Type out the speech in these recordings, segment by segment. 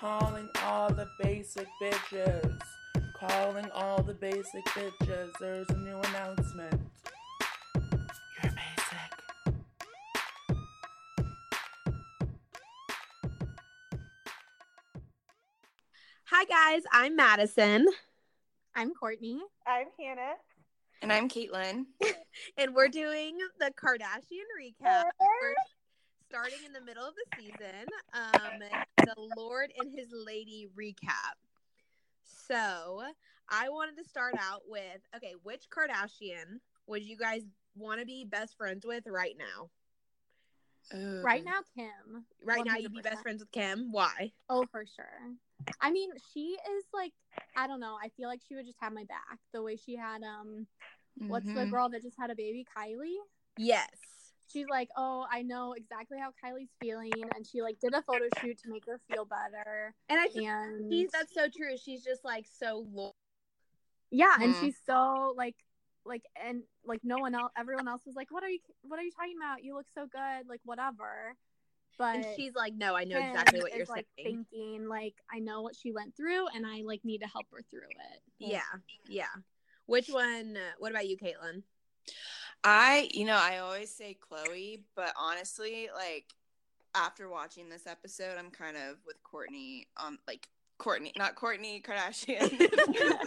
calling all the basic bitches. Calling all the basic bitches. There's a new announcement. You're basic. Hi guys, I'm Madison, I'm Courtney. I'm Hannah. And I'm Caitlin. and we're doing the Kardashian recap. We're starting in the middle of the season. Um, the Lord and His Lady recap. So I wanted to start out with okay, which Kardashian would you guys want to be best friends with right now? Right now, Kim. Right now, you'd be best friends with Kim. Why? Oh, for sure. I mean, she is like, I don't know. I feel like she would just have my back the way she had, um, what's the Mhm. girl that just had a baby? Kylie. Yes. She's like, oh, I know exactly how Kylie's feeling. And she like did a photo shoot to make her feel better. And I think And she's, that's so true. She's just like so loyal. yeah. And Mhm. she's so like, like, and like no one else, everyone else was like, what are you, what are you talking about? You look so good. Like, whatever. But And she's like, no, I know exactly what you're like saying. thinking like I know what she went through and I like need to help her through it. Yeah, yeah. Which one? uh, What about you, Caitlin? I, you know, I always say Khloé, but honestly, like after watching this episode, I'm kind of with Courtney on like Courtney, not Kourtney Kardashian.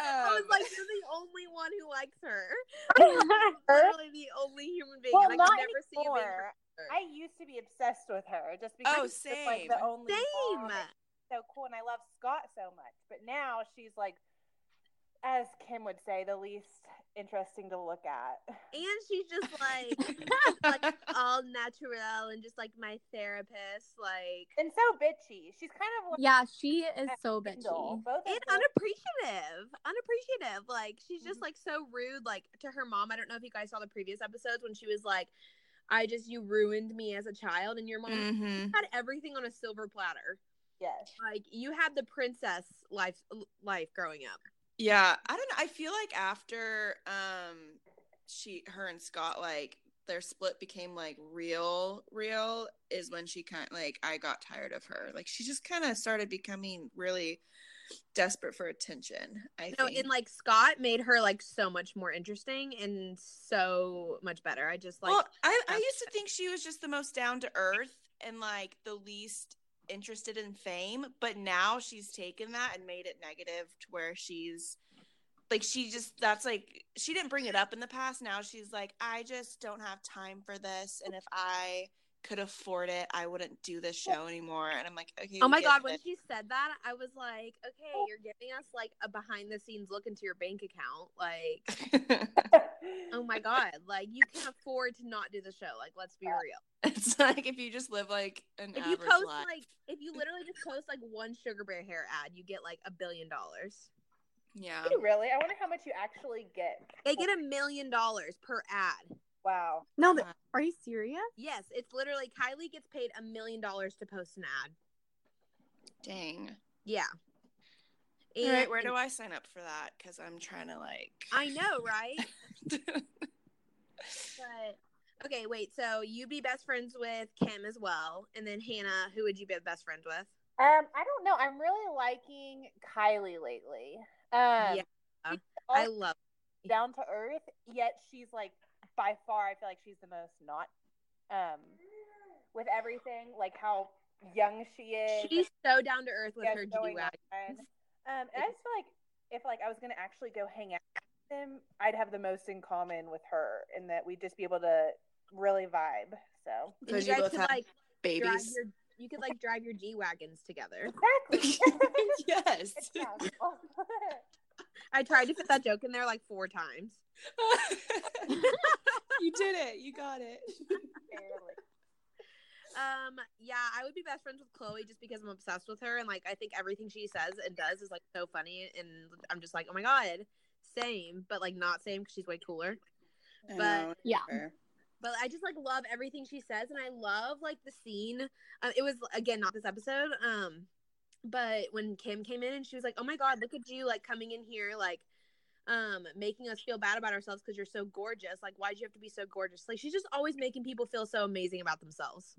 I was Um, like, you're the only one who likes her. Her? Literally the only human being, Well, and I not could never see you anymore. her. I used to be obsessed with her just because Oh, she's just, like the same. only Same. so cool, and I love Scott so much. But now she's like, as Kim would say, the least interesting to look at. And she's just like, like all natural and just like my therapist, like And so bitchy. She's kind of like yeah, she is so Kendall. bitchy. Both and them. unappreciative, unappreciative. Like she's Mm-hmm. just like so rude, like to her mom. I don't know if you guys saw the previous episodes when she was like, "I just you ruined me as a child," and your mom mhm. had everything on a silver platter. yes. Like you had the princess life life growing up. Yeah, I don't know. I feel like after um she her and Scott like their split became like real real is when she kind of like I got tired of her. Like she just kind of started becoming really desperate for attention. I No, think. and like Scott made her like so much more interesting and so much better. I just like well, I I used to think she was just the most down to earth and like the least interested in fame, but now she's taken that and made it negative to where she's like she just that's like she didn't bring it up in the past. Now she's like I just don't have time for this and if I could afford it, I wouldn't do this show anymore. And I'm like, okay. Oh my get god, when she said that, I was like, okay, oh. you're giving us like a behind the scenes look into your bank account. Like, oh my god, like you can afford to not do the show. Like, let's be uh, real. it's like if you just live like an If you post life. like if you literally just post like one sugar bear hair ad, you get like a billion dollars. yeah. Really? I wonder how much you actually get. They get a million dollars per ad. Wow. No, th- are you serious? Yes, it's literally Kylie gets paid a million dollars to post an ad. Dang. Yeah. All right, where do I sign up for that? Because I'm trying to like. I know, right? But okay, wait. So you'd be best friends with Kim as well, and then Hannah. Who would you be best friends with? Um, I don't know. I'm really liking Kylie lately. Um, Yeah, I love. down to earth, yet she's like by far. I feel like she's the most not. Um, with everything, like how young she is. She's so down to earth with her G going wagon. Um, and I just feel like if like I was gonna actually go hang out with them, I'd have the most in common with her, and that we'd just be able to really vibe. So You Because guys you both could have like babies. your. You could like drive your G wagons together. exactly. yes. Yeah. I tried to fit that joke in there like four times. you did it. You got it. Um, yeah, I would be best friends with Khloé just because I'm obsessed with her and like I think everything she says and does is like so funny and I'm just like, oh my god, same, but like not same because she's way cooler. I But- know, Yeah. fair. But I just like love everything she says and I love like the scene. Uh, it was again not this episode, um, but when Kim came in and she was like, oh my god, look at you like coming in here like um making us feel bad about ourselves because you're so gorgeous like why'd you have to be so gorgeous like she's just always making people feel so amazing about themselves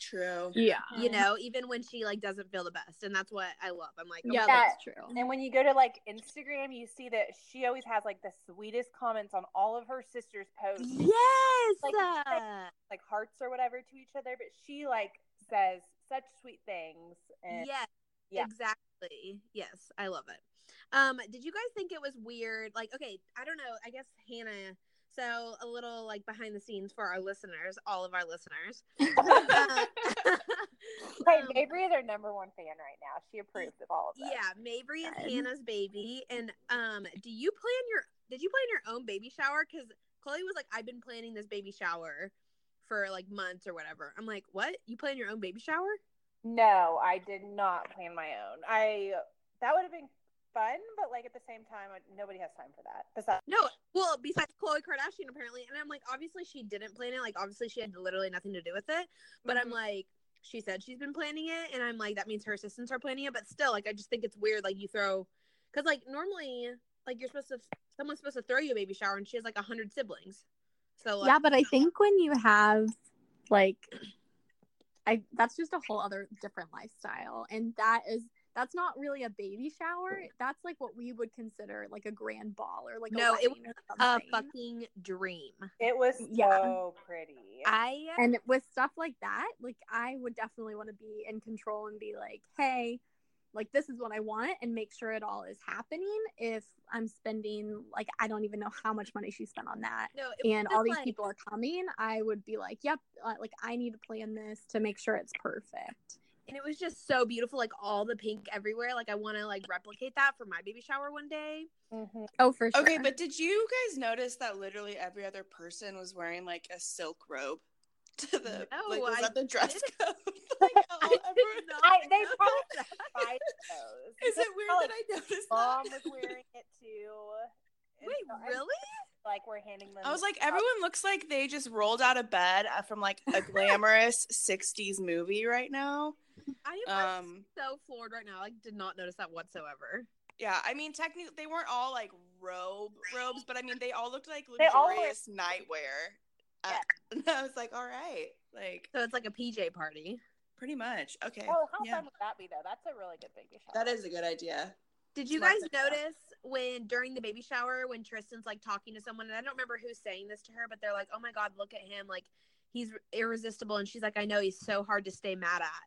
True. Yeah. You know, even when she like doesn't feel the best, and that's what I love. I'm like, oh Yeah, that's true. And when you go to like Instagram, you see that she always has like the sweetest comments on all of her sisters' posts, yes, Like, uh, like hearts or whatever to each other. But she like says such sweet things. And yes, Yeah. exactly. Yes, I love it. Um, did you guys think it was weird? Like, okay, I don't know. I guess Hannah. So a little like behind the scenes for our listeners, all of our listeners. Uh, Hey, um, Mabry is our number one fan right now. She approves of all of this. Yeah, Mabry is Good. Hannah's baby. And um, do you plan your did you plan your own baby shower? Because Khloé was like, I've been planning this baby shower for like months or whatever. I'm like, what? You plan your own baby shower? No, I did not plan my own. I that would have been fun, but like at the same time, nobody has time for that. Besides, No, well, besides Khloé Kardashian apparently, and I'm like, obviously she didn't plan it. Like, obviously she had literally nothing to do with it. But I'm Mhm. like, she said she's been planning it, and I'm like, that means her assistants are planning it. But still, like, I just think it's weird. Like, you throw, because like normally, like you're supposed to, someone's supposed to throw you a baby shower, and she has like a hundred siblings. So like, yeah, but I think when you have like I that's just a whole other different lifestyle. And that is that's not really a baby shower. That's like what we would consider like a grand ball or like No, a it was a fucking dream. it was Yeah. so pretty. I And with stuff like that, like I would definitely want to be in control and be like, hey, like this is what I want and make sure it all is happening. If I'm spending like I don't even know how much money she spent on that. no, And all these like- people are coming, I would be like, yep, uh, like I need to plan this to make sure it's perfect. and it was just so beautiful, like all the pink everywhere. Like I want to like replicate that for my baby shower one day. Mhm. Oh, for sure. Okay, but did you guys notice that literally every other person was wearing like a silk robe to the No, like was I that the dress didn't. code? like, I did not I, they probably tried those. Is it weird that I noticed Mom that? was wearing it too. And Wait, so really? like we're handing them. I was like, everyone looks like they just rolled out of bed uh, from like a glamorous '60s movie right now. I am Um, so floored right now. I did not notice that whatsoever. yeah, I mean, technically, they weren't all like robe robes, but I mean, they all looked like They all were- luxurious nightwear. Uh, and I was like, all right, like So it's like a PJ party. pretty much. Okay, Oh, how yeah, fun would that be though? That's a really good baby shower. that is a good idea. Did you guys thing, yeah. notice when during the baby shower when Tristan's like talking to someone and I don't remember who's saying this to her, but they're like, "Oh my god, look at him! Like he's irresistible," and she's like, "I know he's so hard to stay mad at,"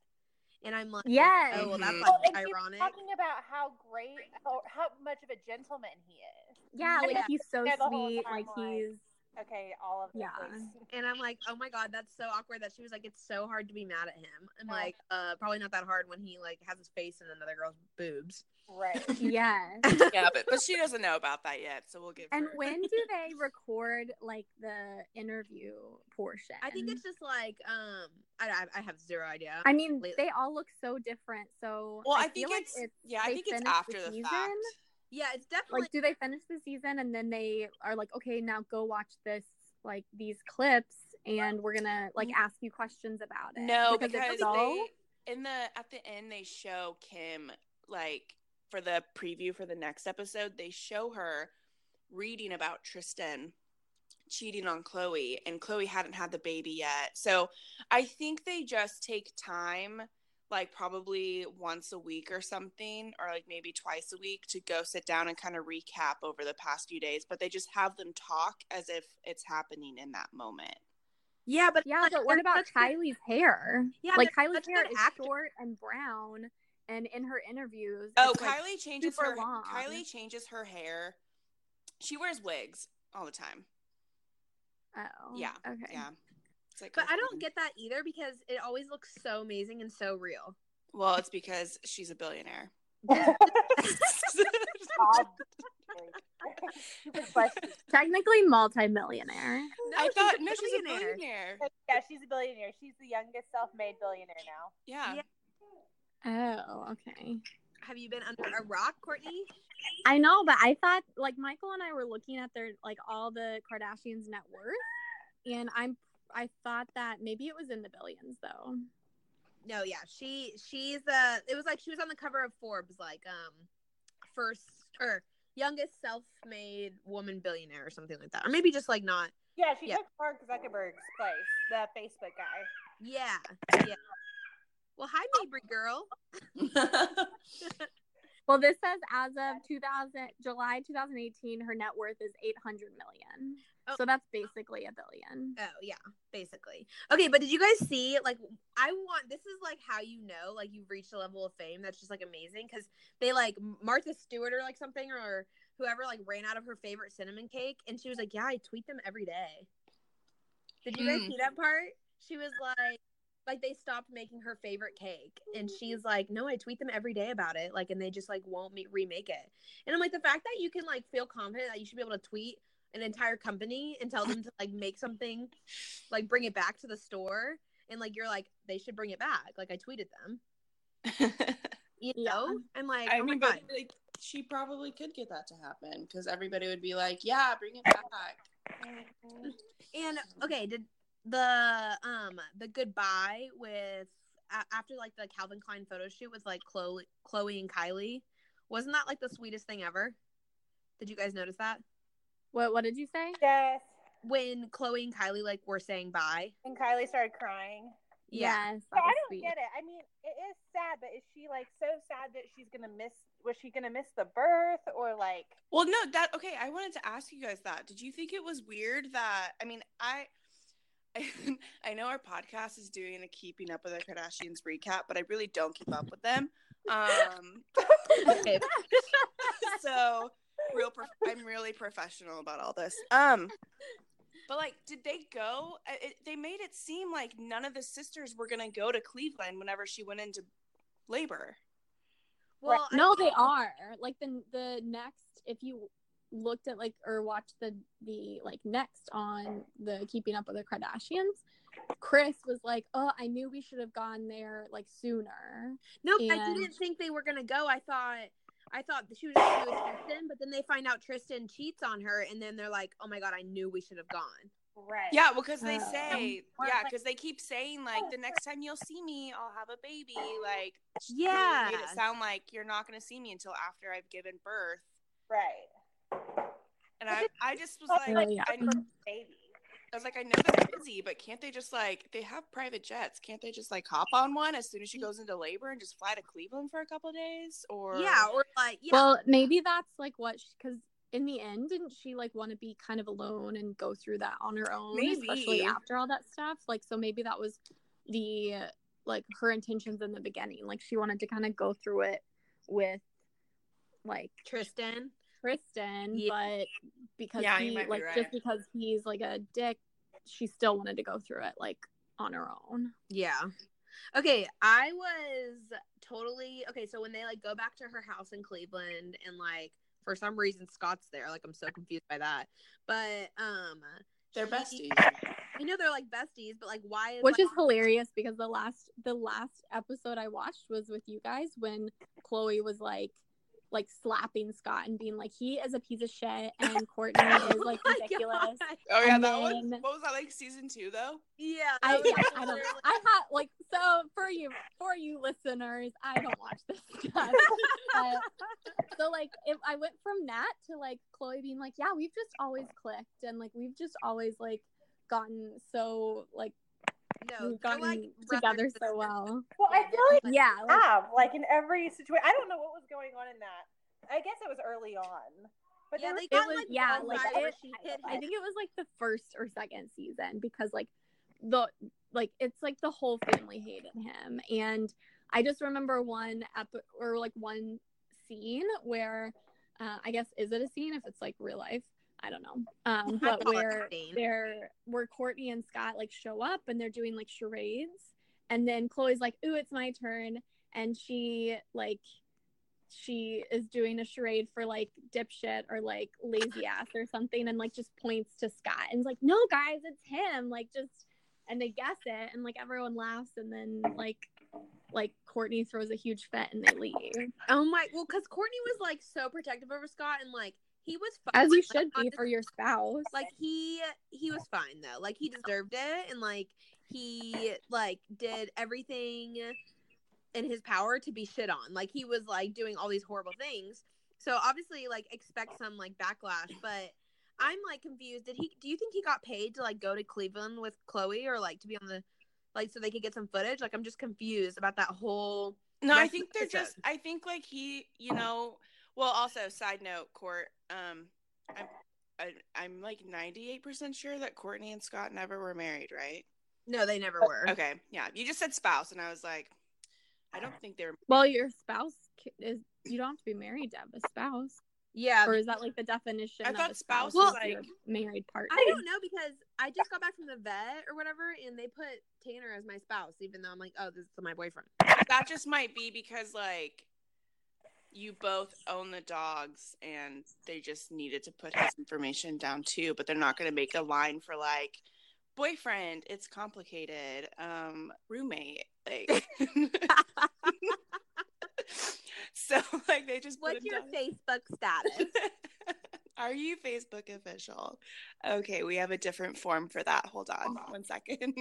and I'm like, Yes. oh well, that's Mhm. like and she was ironic." talking about how great, how, how much of a gentleman he is. yeah, like Yeah. he's so Yeah, sweet. Like like- he's Okay, all of this. Yeah. is- And I'm like, oh my god, that's so awkward that she was like, it's so hard to be mad at him. I'm Yeah. like, uh, probably not that hard when he like has his face in another girl's boobs. Right. yes. Yeah, but but she doesn't know about that yet, so we'll give And her. when do they record like the interview portion? I think it's just like, um, I, I, I have zero idea. I mean, Lately. they all look so different. So well, I, feel think like it's, yeah, I think it's finished after the, season. fact. Yeah, it's definitely Like, do they finish the season and then they are like, okay, now go watch this, like these clips, and we're gonna like mm-hmm. ask you questions about it. No, because, because so. they in the at the end they show Kim like for the preview for the next episode, they show her reading about Tristan cheating on Khloé and Khloé hadn't had the baby yet. So I think they just take time like probably once a week or something or like maybe twice a week to go sit down and kind of recap over the past few days, but they just have them talk as if it's happening in that moment. yeah, but Yeah, but what about such good- Kylie's hair? Yeah, like Kylie's hair is actors. short and brown, and in her interviews, Oh, it's, like, Kylie changes super her. long. Kylie changes her hair. She wears wigs all the time. oh, Yeah, okay, Yeah, it's like. But I don't get that either because it always looks so amazing and so real. Well, it's because she's a billionaire. Stupid question. Technically, multimillionaire. No, I thought a no, she's a billionaire. billionaire. Yeah, she's a billionaire. She's the youngest self-made billionaire now. Yeah. Yeah. Oh, okay. Have you been under a rock, Courtney? I know, but I thought like Michael and I were looking at their like all the Kardashians' net worth, and I'm I thought that maybe it was in the billions though. No, yeah, she she's uh it was like she was on the cover of Forbes like um first or youngest self-made woman billionaire or something like that. Or maybe just like not. Yeah, she Yeah. took Mark Zuckerberg's place, the Facebook guy. Yeah. Yeah. Well, hi, Mabry girl. Well, this says as of 2000 July 2018, her net worth is 800 million. Oh. So that's basically a billion. Oh yeah, basically. Okay, but did you guys see? Like, I want this is like how you know like you've reached a level of fame that's just like amazing because they like Martha Stewart or like something or whoever like ran out of her favorite cinnamon cake and she was like, yeah, I tweet them every day. Did you guys Hmm. see that part? She was like. Like they stopped making her favorite cake, and mm-hmm. she's like, "No, I tweet them every day about it." Like, and they just like won't me- remake it. And I'm like, the fact that you can like feel confident that you should be able to tweet an entire company and tell them to like make something like bring it back to the store and like you're like they should bring it back like i tweeted them you Yeah. know i'm like I oh mean, but like she probably could get that to happen because everybody would be like, "Yeah, bring it back." And okay did the um the goodbye with a- after like the calvin klein photo shoot with like khloé khloé and kylie wasn't that like the sweetest thing ever did you guys notice that What what did you say? Yes. when khloé and kylie like were saying bye And Kylie started crying. yeah Yes, So I don't sweet. get it. I mean, it is sad, but is she like so sad that she's gonna miss? Was she gonna miss the birth, or like? well, no, that okay. I wanted to ask you guys that. Did you think it was weird that? I mean, I. I know our podcast is doing a keeping up with the Kardashians recap, but I really don't keep up with them. Um, okay. So real prof- i'm really professional about all this. Um but like did they go? It, they made it seem like none of the sisters were gonna go to cleveland whenever she went into labor. Well I- No, they are. Like the the next if you looked at like or watched the the like next on the keeping up with the Kardashians, Kris was like, "Oh, I knew we should have gone there like sooner." Nope, I didn't think they were gonna go. I thought I thought she was gonna go with Tristan, but then they find out Tristan cheats on her, and then they're like, "Oh my god, I knew we should have gone." Right. yeah because they Oh. say Or yeah like- because they keep saying like oh, the next time you'll see me i'll have a baby like Yeah. made it sound like you're not gonna see me until after i've given birth Right. And i i just was like Really, yeah. I, um, Baby. I was like, I know they're busy, but can't they just like they have private jets? Can't they just like hop on one as soon as she goes into labor and just fly to Cleveland for a couple of days? Or Yeah, or like, yeah, Well, maybe that's like what because in the end, didn't she like want to be kind of alone and go through that on her own, especially after all that stuff? Like, so maybe that was the like her intentions in the beginning. Like, she wanted to kind of go through it with like Tristan. Kristen, Yeah. but because Yeah, he might be like right. just because he's like a dick, she still wanted to go through it like on her own. Yeah. Okay, I was totally okay. So when they like go back to her house in Cleveland, and like for some reason Scott's there, like I'm so confused by that. But um, They're she- besties. I know they're like besties, but like why is Which like, is hilarious because the last the last episode I watched was with you guys when Khloé was like like slapping Scott and being like he is a piece of shit and Courtney is like Oh ridiculous. God. Oh yeah, And that was then- what was that like season two though? Yeah, I, yeah, I don't literally- I had like so for you for you listeners, I don't watch this stuff. But- so like if I went from that to like Khloé being like, Yeah, we've just always clicked and like we've just always like gotten so like no, we've gotten like, together so well. Well, I feel like Yeah, like, have like in every situation. I don't know what was going on in that. I guess it was early on, but Yeah, there they it got, was like, yeah like side it, she I think it was like the first or second season because like the like it's like the whole family hated him and I just remember one ep- or like one scene where uh, I guess is it a scene if it's like real life I don't know um but where they're where Kourtney and Scott like show up and they're doing like charades and then Khloé's like ooh it's my turn and she like she is doing a charade for like dipshit or like lazy ass or something and like just points to Scott and is like, no guys, it's him. Like just and they guess it and like everyone laughs and then like like Kourtney throws a huge fit and they leave. Oh my, well, because Kourtney was like so protective over Scott, and like he was fine. As you like, should be honest- for your spouse. like he he was fine though like he deserved it and like he like did everything in his power to be shit on like he was like doing all these horrible things so obviously like expect some like backlash but i'm like confused did he do you think he got paid to like go to cleveland with khloé or like to be on the like so they could get some footage. Like I'm just confused about that whole. No, I think they're just. I think like he, you know. Well, also side note, Court. Um, I'm, I, I'm like ninety eight percent sure that Kourtney and Scott never were married, right? No, they never were. Okay, yeah. You just said spouse, and I was like, I don't think they were. Well, your spouse is you don't have to be married to have a spouse, Yeah, or is that like the definition? I of thought a spouse spouse? was is like- married partner. I don't know because I just got back from the vet or whatever, and they put Tanner as my spouse, even though I'm like, oh, this is my boyfriend. That just might be because like you both own the dogs, and they just needed to put his information down too. But they're not going to make a line for like boyfriend. It's complicated. Um, roommate. Like. so like they just What's your down. Facebook status? Are you Facebook official? Okay, we have a different form for that. Hold on one second.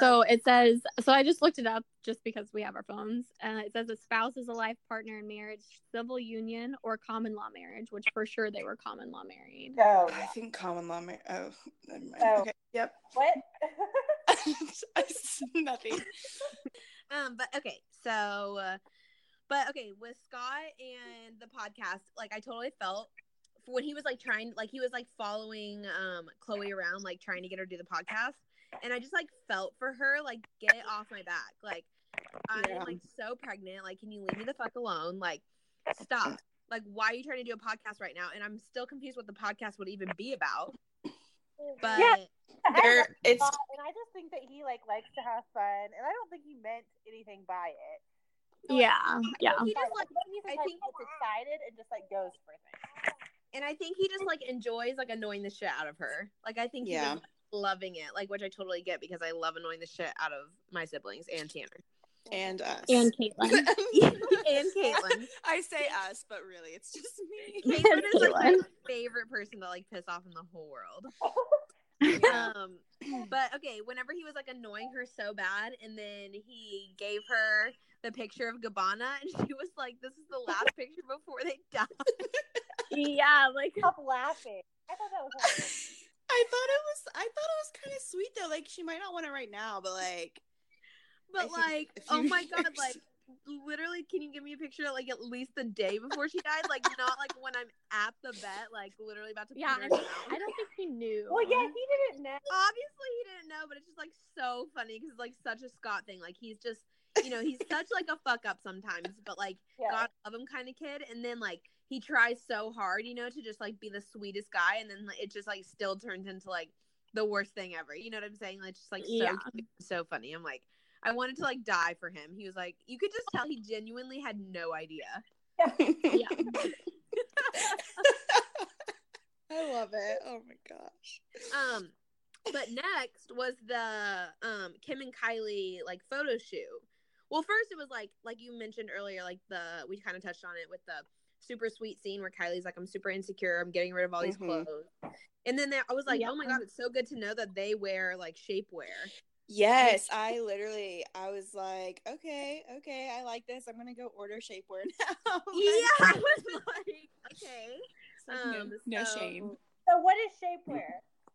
So it says, so I just looked it up just because we have our phones. Uh, it says a spouse is a life partner in marriage, civil union, or common law marriage, which for sure they were common law married. Oh, I think common law. Mar- oh, never mind. Oh. Okay, yep. what? Nothing. Um, but okay, so, uh, but okay, with Scott and the podcast, like I totally felt when he was like trying, like he was like following um Khloé around, like trying to get her to do the podcast, and I just like felt for her, like get off my back, like I'm Yeah. like so pregnant, like can you leave me the fuck alone, like stop. Like, why are you trying to do a podcast right now? And I'm still confused what the podcast would even be about. But Yeah. There- it's- and I just think that he like likes to have fun, and I don't think he meant anything by it. Yeah, yeah. he just like he's I like, think- gets excited and just like goes for things. and I think he just like enjoys like annoying the shit out of her. Like I think he's Yeah. like, loving it, like which I totally get because I love annoying the shit out of my siblings and Tanner And us. And Caitlin. and Caitlin. I say us, but really, it's just me. Caitlin is like my favorite person to like piss off in the whole world. Yeah. Um, but okay, whenever he was like annoying her so bad, and then he gave her the picture of Gabbana, and she was like, "This is the last picture before they die." yeah, like Stop laughing. I thought that was hilarious. I thought it was. I thought it was kind of sweet though. Like she might not want it right now, but like. But think like, oh my god, like literally, can you give me a picture like at least the day before she died? Like not like when I'm at the vet, like literally about to put yeah, her and down. I don't think he knew. Well, yeah, he didn't know. Obviously, he didn't know, but it's just like so funny because it's like such a Scott thing. Like he's just, you know, he's such like a fuck up sometimes, but like Yeah. God love him kind of kid. And then like he tries so hard, you know, to just like be the sweetest guy, and then like, it just like still turns into like the worst thing ever. You know what I'm saying? Like just like so Yeah. cute, so funny. I'm like. I wanted to like die for him. He was like, you could just tell he genuinely had no idea. Yeah. I love it. Oh my gosh. Um, but next was the um Kim and Kylie like photo shoot. Well, first it was like like you mentioned earlier, like the we kind of touched on it with the super sweet scene where Kylie's like, "I'm super insecure. I'm getting rid of all these Mhm. clothes." And then there, I was like, Yeah. "Oh my god, it's so good to know that they wear like shapewear." Yes, I literally, I was like, okay, okay, I like this. I'm gonna go order shapewear now. Yeah, I was like, okay. It's like, no, Um, no so- shame. So what is shapewear?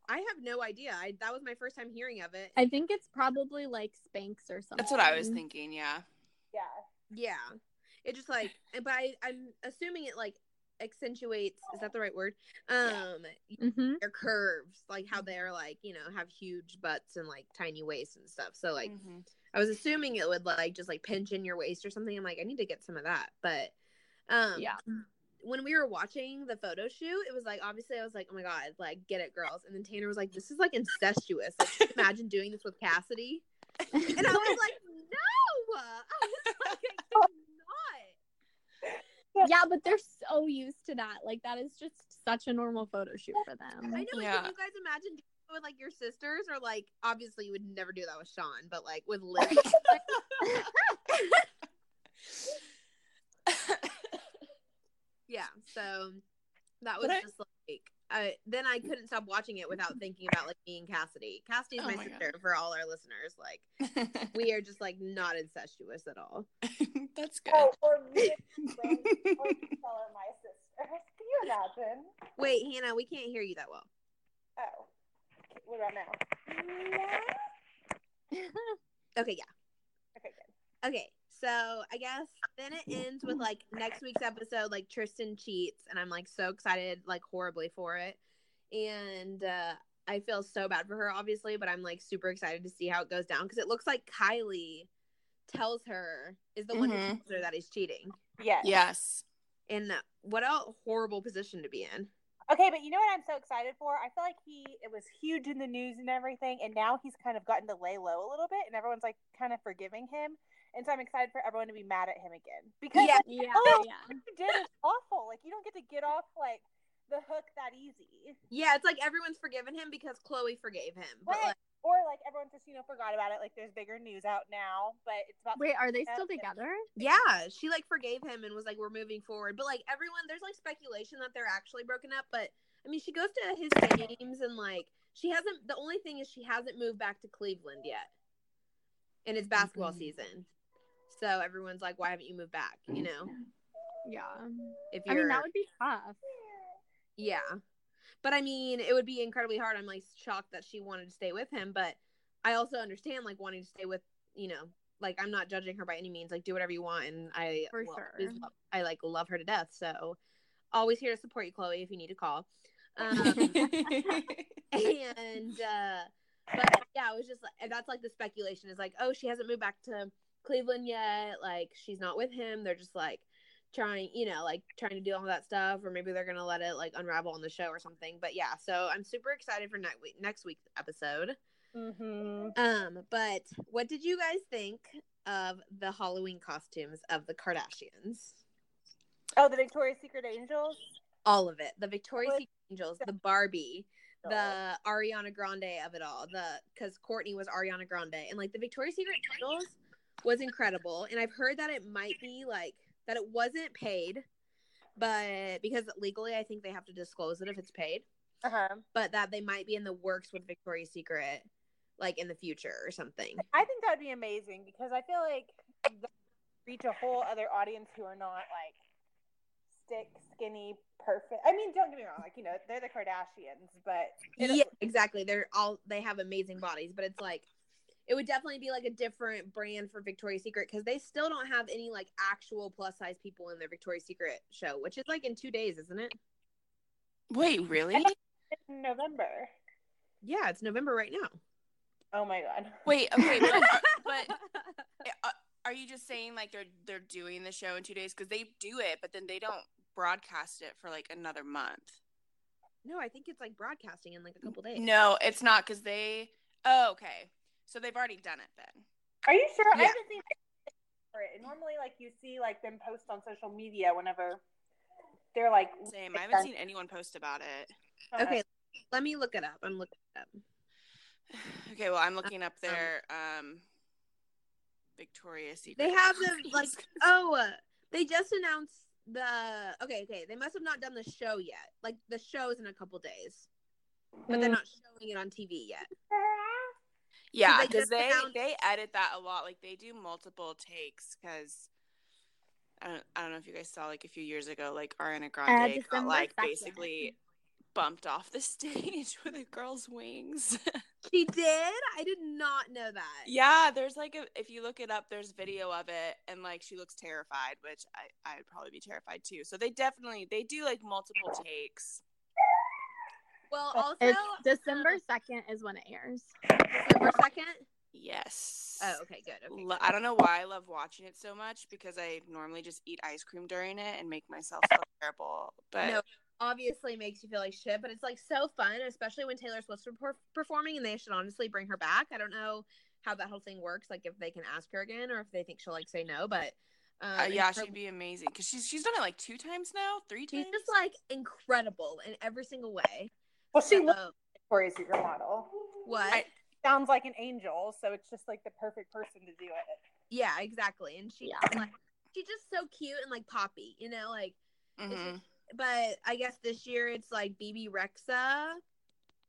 I have no idea. I that was my first time hearing of it. I think it's probably like Spanx or something. That's what I was thinking. Yeah. Yeah. Yeah. It just like but I, I'm assuming it like accentuates is that the right word? Um hmm their curves, like how they're like, you know, have huge butts and like tiny waists and stuff. So like Mhm. I was assuming it would like just like pinch in your waist or something. I'm like, I need to get some of that. But um Yeah. when we were watching the photo shoot, it was like obviously I was like, oh my god, like get it, girls. And then Tanner was like, this is like incestuous. Like, imagine doing this with Cassidy. And I was like, no. I was like, I cannot. Yeah, but they're so used to that. Like that is just such a normal photo shoot for them. I know. Like, Can you guys imagine doing it with like your sisters or like obviously you would never do that with Sean, but like with Liz. yeah. So that was But I- just like I then I couldn't stop watching it without thinking about like me and Cassidy. Cassidy's Oh my, my sister for all our listeners. Like we are just like not incestuous at all. That's good. Oh, or me and my friends, or tell her my sister. Can you imagine? Wait, Hannah, we can't hear you that well. Oh. What about now? Okay, yeah. Okay, good. Okay, so I guess then it ends with like next week's episode, like Tristan cheats, and I'm like so excited, like horribly for it. And uh I feel so bad for her, obviously, but I'm like super excited to see how it goes down because it looks like Kylie tells her is the one who Mhm. tells her that he's cheating. Yes. Yes. And what a horrible position to be in. Okay, but you know what I'm so excited for? I feel like he it was huge in the news and everything, and now he's kind of gotten to lay low a little bit, and everyone's like kind of forgiving him. And so I'm excited for everyone to be mad at him again because Yeah. like, Yeah, Oh. yeah. what he did is awful. Like you don't get to get off like the hook that easy, Yeah, it's like everyone's forgiven him because Khloé forgave him. But Right. like, or like everyone just you know forgot about it. Like there's bigger news out now, but it's about Wait, are they still together? yeah, she like forgave him and was like, "We're moving forward." But like everyone, there's like speculation that they're actually broken up. But I mean, she goes to his games and like she hasn't. The only thing is she hasn't moved back to Cleveland yet, and it's basketball Mhm. season. So everyone's like, "Why haven't you moved back?" You know, Yeah. if you're mean, that would be tough. Yeah. But I mean, it would be incredibly hard. I'm like shocked that she wanted to stay with him, but I also understand like wanting to stay with, you know, like I'm not judging her by any means. Like do whatever you want and I For will sure. love- I like love her to death. So always here to support you, Khloé, if you need to call. Um and uh but yeah, it was just like and that's like the speculation is like, oh, she hasn't moved back to Cleveland yet, like she's not with him. They're just like trying, you know, like trying to do all that stuff, or maybe they're gonna let it like unravel on the show or something. But yeah, so I'm super excited for next week next week's episode. hmm Um, but what did you guys think of the Halloween costumes of the Kardashians? Oh, the Victoria's Secret Angels. All of it. The Victoria's Secret Angels, the Barbie, the Ariana Grande of it all. The because Kourtney was Ariana Grande, and like the Victoria's Secret Angels was incredible. And I've heard that it might be like that it wasn't paid, but because legally I think they have to disclose it if it's paid, Uh huh. but that they might be in the works with Victoria's Secret, like in the future or something. I think that would be amazing because I feel like that reach a whole other audience who are not like stick, skinny, perfect. I mean, don't get me wrong, like you know, they're the Kardashians, but yeah, exactly. They're all they have amazing bodies, but it's like it would definitely be like a different brand for Victoria's Secret because they still don't have any like actual plus size people in their Victoria's Secret show, which is like in two days, isn't it? Wait, really? in November. Yeah, it's November right now. Oh my god. Wait, okay, but are, but uh, are you just saying like they're they're doing the show in two days because they do it, but then they don't broadcast it for like another month? no, I think it's like broadcasting in like a couple days. No, it's not because they. Oh, okay. So they've already done it then. Are you sure? I haven't seen it for it. And normally, like you see, like them post on social media whenever they're like. Same. I haven't seen anyone post about it. Uh, Okay, let me look it up. I'm looking it up. Okay, well, I'm looking up their um Victoria's Secret. They have the like oh, uh, they just announced the okay, okay. They must have not done the show yet. Like the show's in a couple days, but they're Mm. not showing it on TV yet. Yeah, because they announced- they edit that a lot. Like they do multiple takes because. I don't, I don't know if you guys saw like a few years ago, like Ariana uh, Grande got like 2nd. basically bumped off the stage with a girl's wings. She did. I did not know that. yeah, there's like a if you look it up, there's video of it, and like she looks terrified, which I I'd probably be terrified too. So they definitely they do like multiple takes. Well, also It's December second is when it airs. December second. Yes. Oh, okay, good. Okay, Lo- I don't know why I love watching it so much because I normally just eat ice cream during it and make myself feel terrible. But No. obviously makes you feel like shit, but it's like so fun, especially when Taylor Swift's performing, and they should honestly bring her back. I don't know how that whole thing works, like if they can ask her again or if they think she'll like say no, but um, uh, yeah, her- she'd be amazing because she's she's done it like two times now, three times. she's times. just like incredible in every single way. Well, she looks So, like Victoria's Secret model. what? I- Sounds like an angel, so it's just like the perfect person to do it. yeah, exactly. And she Yeah. like she's just so cute and like poppy, you know, like. Mhm. But I guess this year it's like Bebe Rexha.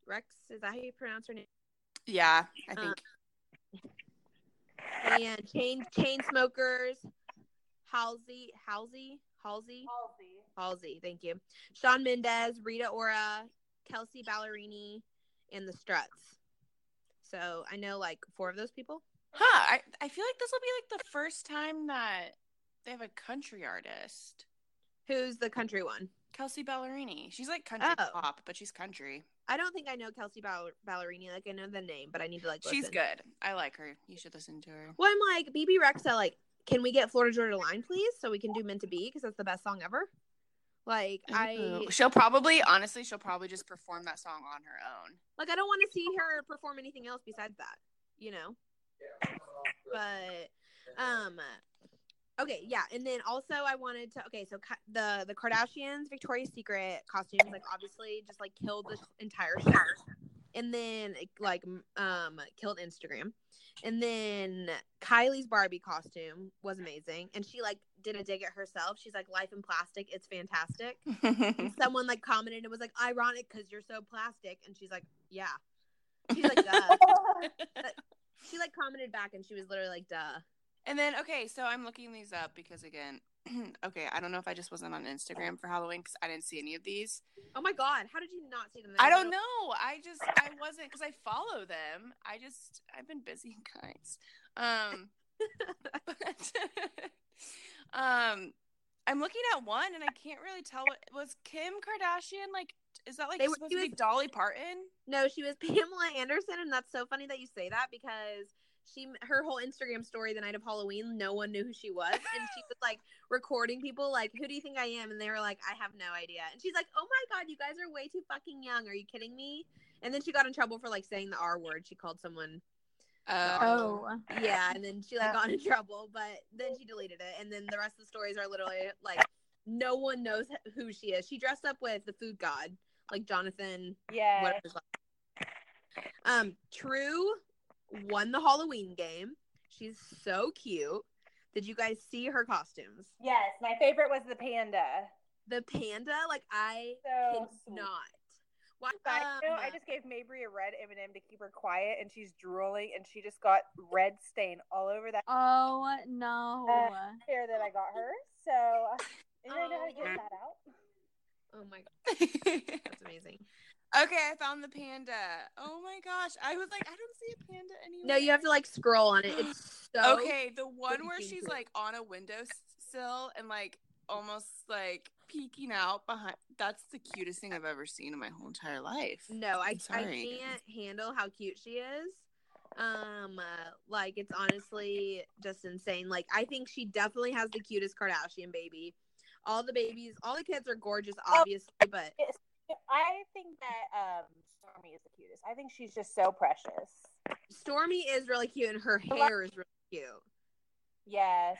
Rex is that how you pronounce her name? Yeah, I think and chain Chainsmokers halsey halsey halsey Halsey. halsey thank you Shawn Mendes rita ora kelsey ballerini and the struts So I know like four of those people. Huh. I, I feel like this will be like the first time that they have a country artist. Who's the country one? Kelsey Ballerini. She's like country Oh. pop, but she's country. I don't think I know Kelsey Ball- Ballerini. Like I know the name, but I need to like. She's good. I like her. You should listen to her. Well, I'm like Bebe Rexha. Like, can we get Florida Georgia Line, please, so we can do Meant to Be because that's the best song ever. Like I. She'll probably, honestly, she'll probably just perform that song on her own. like I don't want to see her perform anything else besides that, you know. But um okay, yeah, and then also I wanted to okay, so the the Kardashians Victoria's Secret costumes like obviously just like killed the entire show. And then like um killed Instagram. And then Kylie's Barbie costume was amazing and she like did a dig at herself. She's like life in plastic, it's fantastic. And someone like commented and was like ironic cuz you're so plastic and she's like, "Yeah." She's like, "Duh." she like commented back and she was literally like duh and then, okay, so I'm looking these up because, again, okay, I don't know if I just wasn't on Instagram for Halloween because I didn't see any of these. oh my god how did you not see them I don't know. I just, I wasn't because I follow them. I just, I've been busy, guys. Um, but, um, I'm looking at one and I can't really tell what was Kim Kardashian like. Is that like They supposed she to be Dolly Parton? no she was pamela anderson and that's so funny that you say that because she her whole instagram story the night of halloween no one knew who she was. And she was like recording people like who do you think i am? And they were like i have no idea. And she's like oh my god you guys are way too fucking young. Are you kidding me? And then she got in trouble for like saying the r word. She called someone Oh. yeah and then she like got in trouble but then she deleted it. And then the rest of the stories are literally like no one knows who she is. She dressed up with the food god like jonathan yeah. whatever his last- um true won the halloween game she's so cute did you guys see her costumes Yes, my favorite was the panda. the panda like i So could sweet. not why Side note, um, I just gave Mabry a red M&M to keep her quiet, and she's drooling, and she just got red stain all over that Oh no. hair that I got her. So, and I know how to Oh. get that out. oh my god that's amazing okay, I found the panda. Oh my gosh. I was like, I don't see a panda anywhere. no you have to like scroll on it it's so okay, the one where she's like on a windowsill and like almost like peeking out behind. That's the cutest thing I've ever seen in my whole entire life. No, I, I can't handle how cute she is. Um, uh, like it's honestly just insane. Like I think she definitely has the cutest Kardashian baby. All the babies, all the kids are gorgeous, obviously, but I think that um, Stormi is the cutest. I think she's just so precious. Stormi is really cute and her hair is really cute. Yes.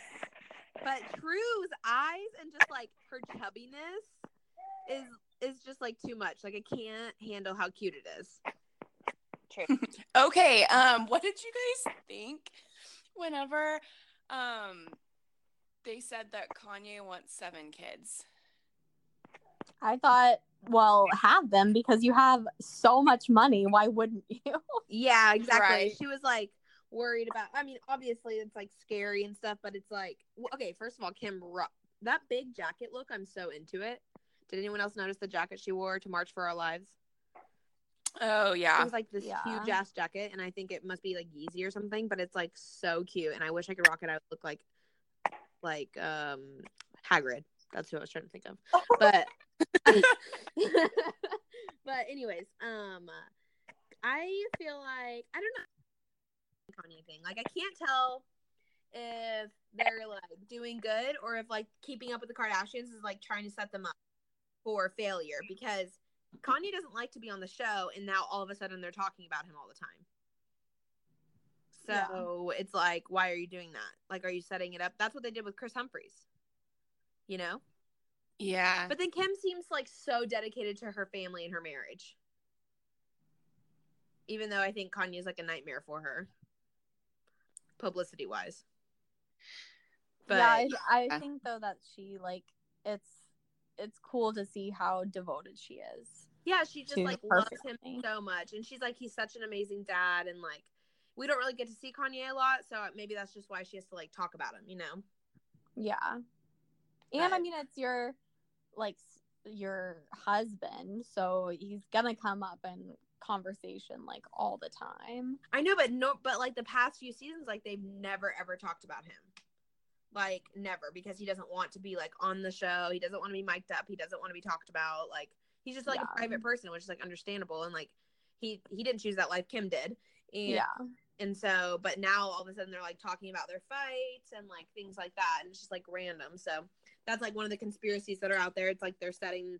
But True's eyes and just like her chubbiness is is just like too much. Like I can't handle how cute it is. True. Okay, um, what did you guys think whenever um they said that Kanye wants seven kids? I thought, well, have them because you have so much money. Why wouldn't you? Yeah, exactly. Right. She was like worried about. I mean, obviously it's like scary and stuff, but it's like okay. First of all, Kim, that big jacket look, I'm so into it. Did anyone else notice the jacket she wore to March for Our Lives? Oh yeah. It was like this Yeah. huge ass jacket, and I think it must be like Yeezy or something. But it's like so cute, and I wish I could rock it. I would look like like um Hagrid. That's who I was trying to think of. But but anyways, um, I feel like I don't know Kanye thing. Like I can't tell if they're like doing good or if like keeping up with the Kardashians is like trying to set them up for failure because Kanye doesn't like to be on the show and now all of a sudden they're talking about him all the time. So it's like, why are you doing that? Like, are you setting it up? That's what they did with Kris Humphries. You know? Yeah. But then Kim seems like so dedicated to her family and her marriage. Even though I think Kanye's like a nightmare for her, publicity wise. But yeah, I, I Yeah. think though that she like it's it's cool to see how devoted she is. yeah, she just to like her loves him so much, and she's like he's such an amazing dad, and like we don't really get to see Kanye a lot, so maybe that's just why she has to like talk about him, you know? Yeah. And I mean it's your like your husband, so he's gonna come up and conversation like all the time. I know, but no, but like the past few seasons, like they've never ever talked about him. Like never, because he doesn't want to be like on the show. He doesn't want to be mic'd up. He doesn't want to be talked about. Like he's just like Yeah. a private person, which is like understandable. And like he he didn't choose that life. Kim did. And Yeah. and so, but now all of a sudden they're like talking about their fights and like things like that, and it's just like random. So that's like one of the conspiracies that are out there. It's like they're setting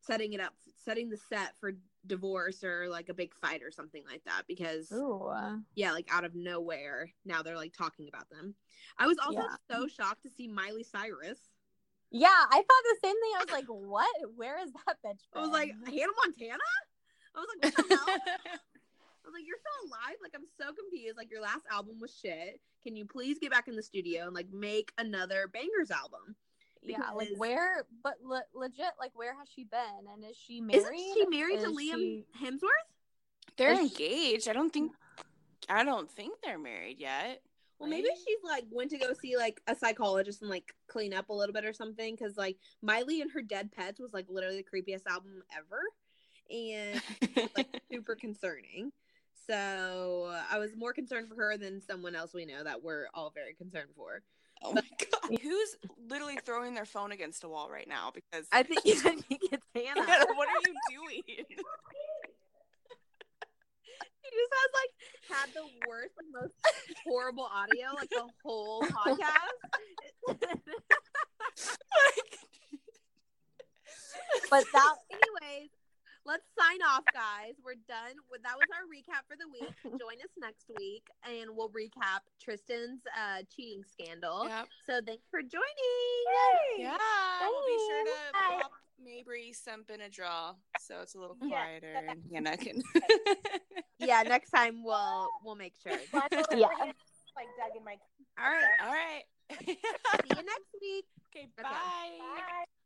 setting it up, setting the set for divorce or like a big fight or something like that because Ooh. yeah, like out of nowhere, now they're like talking about them. I was also Yeah. so shocked to see Miley Cyrus. Yeah, I thought the same thing. I was like, "What? Where is that bitch?" I was like, been?" Hannah Montana? I was like, what the hell? I was like, you're still alive? Like, I'm so confused. Like, your last album was shit. Can you please get back in the studio and like make another bangers album? Yeah, like where? But le- legit, like where has she been? And is she married? Isn't she married to Liam she- Hemsworth? They're Is she- engaged. I don't think. Mm. I don't think they're married yet. Well, maybe she's like went to go see like a psychologist and like clean up a little bit or something. Because like Miley and her Dead Petz was like literally the creepiest album ever, and like super concerning. So I was more concerned for her than someone else we know that we're all very concerned for. Oh my god, who's literally throwing their phone against a wall right now? Because I think, I think it's Hannah. what are you doing? She just has like had the worst, like, most horrible audio like the whole podcast. But that Anyways, let's sign off, guys. We're done. With, that was our recap for the week. Join us next week, and we'll recap Tristan's uh, cheating scandal. Yep. So thanks for joining. Yeah. We'll be sure to Bye. pop Mabry some Benadryl so it's a little Yeah. quieter and Hannah can. Yeah, next time we'll we'll make sure. Yeah. Like Doug and Mike. All right. All right. See you next week. Okay. Okay. Bye. Bye.